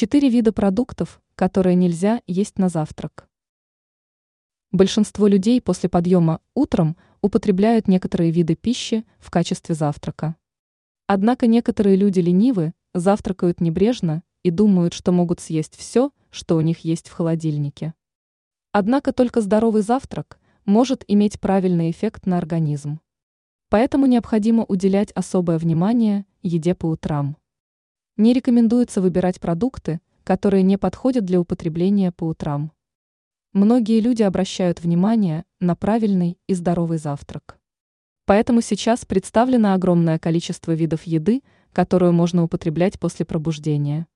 Четыре вида продуктов, которые нельзя есть на завтрак. Большинство людей после подъема утром употребляют некоторые виды пищи в качестве завтрака. Однако некоторые люди ленивы, завтракают небрежно и думают, что могут съесть все, что у них есть в холодильнике. Однако только здоровый завтрак может иметь правильный эффект на организм. Поэтому необходимо уделять особое внимание еде по утрам. Не рекомендуется выбирать продукты, которые не подходят для употребления по утрам. Многие люди обращают внимание на правильный и здоровый завтрак. Поэтому сейчас представлено огромное количество видов еды, которую можно употреблять после пробуждения.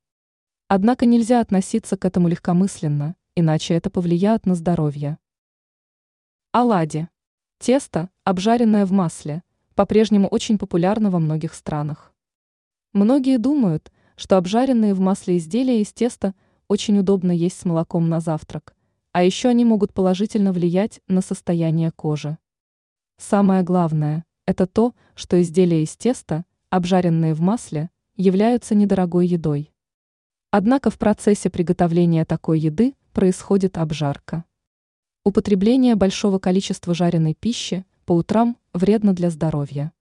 Однако нельзя относиться к этому легкомысленно, иначе это повлияет на здоровье. Оладьи. Тесто, обжаренное в масле, по-прежнему очень популярно во многих странах. Многие думают, что обжаренные в масле изделия из теста очень удобно есть с молоком на завтрак, а еще они могут положительно влиять на состояние кожи. Самое главное – это то, что изделия из теста, обжаренные в масле, являются недорогой едой. Однако в процессе приготовления такой еды происходит обжарка. Употребление большого количества жареной пищи по утрам вредно для здоровья.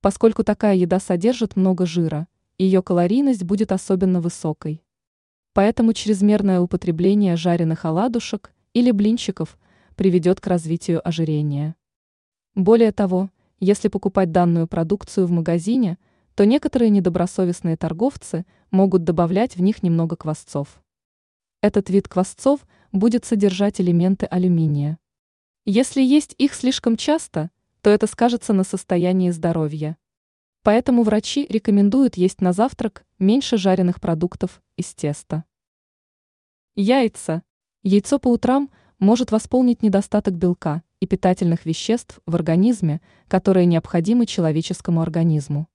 Поскольку такая еда содержит много жира, ее калорийность будет особенно высокой. Поэтому чрезмерное употребление жареных оладушек или блинчиков приведет к развитию ожирения. Более того, если покупать данную продукцию в магазине, то некоторые недобросовестные торговцы могут добавлять в них немного квасцов. Этот вид квасцов будет содержать элементы алюминия. Если есть их слишком часто, то это скажется на состоянии здоровья. Поэтому врачи рекомендуют есть на завтрак меньше жареных продуктов из теста. Яйца. Яйцо по утрам может восполнить недостаток белка и питательных веществ в организме, которые необходимы человеческому организму.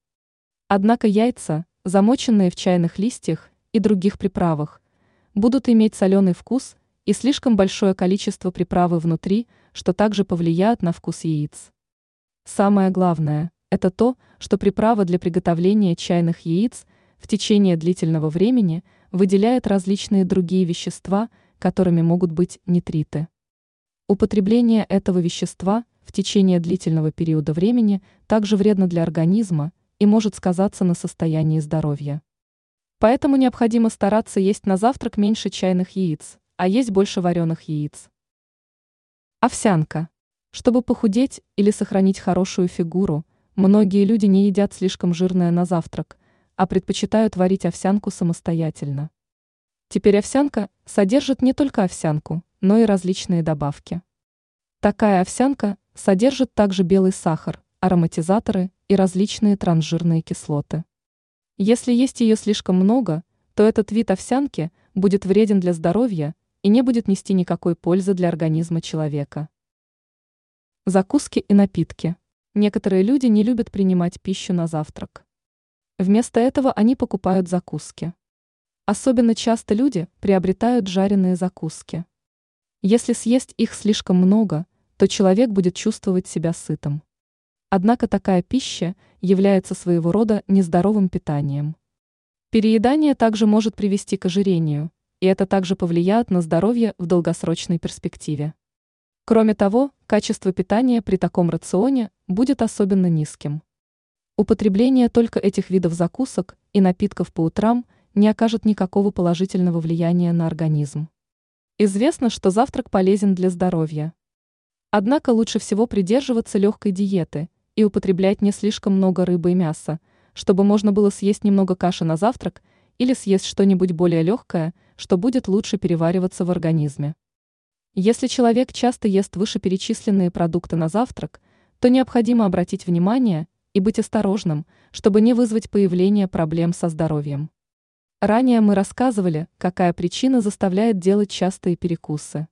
Однако яйца, замоченные в чайных листьях и других приправах, будут иметь соленый вкус и слишком большое количество приправы внутри, что также повлияет на вкус яиц. Самое главное – это то, что приправа для приготовления чайных яиц в течение длительного времени выделяет различные другие вещества, которыми могут быть нитриты. Употребление этого вещества в течение длительного периода времени также вредно для организма и может сказаться на состоянии здоровья. Поэтому необходимо стараться есть на завтрак меньше чайных яиц, а есть больше вареных яиц. Овсянка. Чтобы похудеть или сохранить хорошую фигуру, многие люди не едят слишком жирное на завтрак, а предпочитают варить овсянку самостоятельно. Теперь овсянка содержит не только овсянку, но и различные добавки. Такая овсянка содержит также белый сахар, ароматизаторы и различные трансжирные кислоты. Если есть ее слишком много, то этот вид овсянки будет вреден для здоровья и не будет нести никакой пользы для организма человека. Закуски и напитки. Некоторые люди не любят принимать пищу на завтрак. Вместо этого они покупают закуски. Особенно часто люди приобретают жареные закуски. Если съесть их слишком много, то человек будет чувствовать себя сытым. Однако такая пища является своего рода нездоровым питанием. Переедание также может привести к ожирению, и это также повлияет на здоровье в долгосрочной перспективе. Кроме того, качество питания при таком рационе будет особенно низким. Употребление только этих видов закусок и напитков по утрам не окажет никакого положительного влияния на организм. Известно, что завтрак полезен для здоровья. Однако лучше всего придерживаться легкой диеты и употреблять не слишком много рыбы и мяса, чтобы можно было съесть немного каши на завтрак или съесть что-нибудь более легкое, что будет лучше перевариваться в организме. Если человек часто ест вышеперечисленные продукты на завтрак, то необходимо обратить внимание и быть осторожным, чтобы не вызвать появление проблем со здоровьем. Ранее мы рассказывали, какая причина заставляет делать частые перекусы.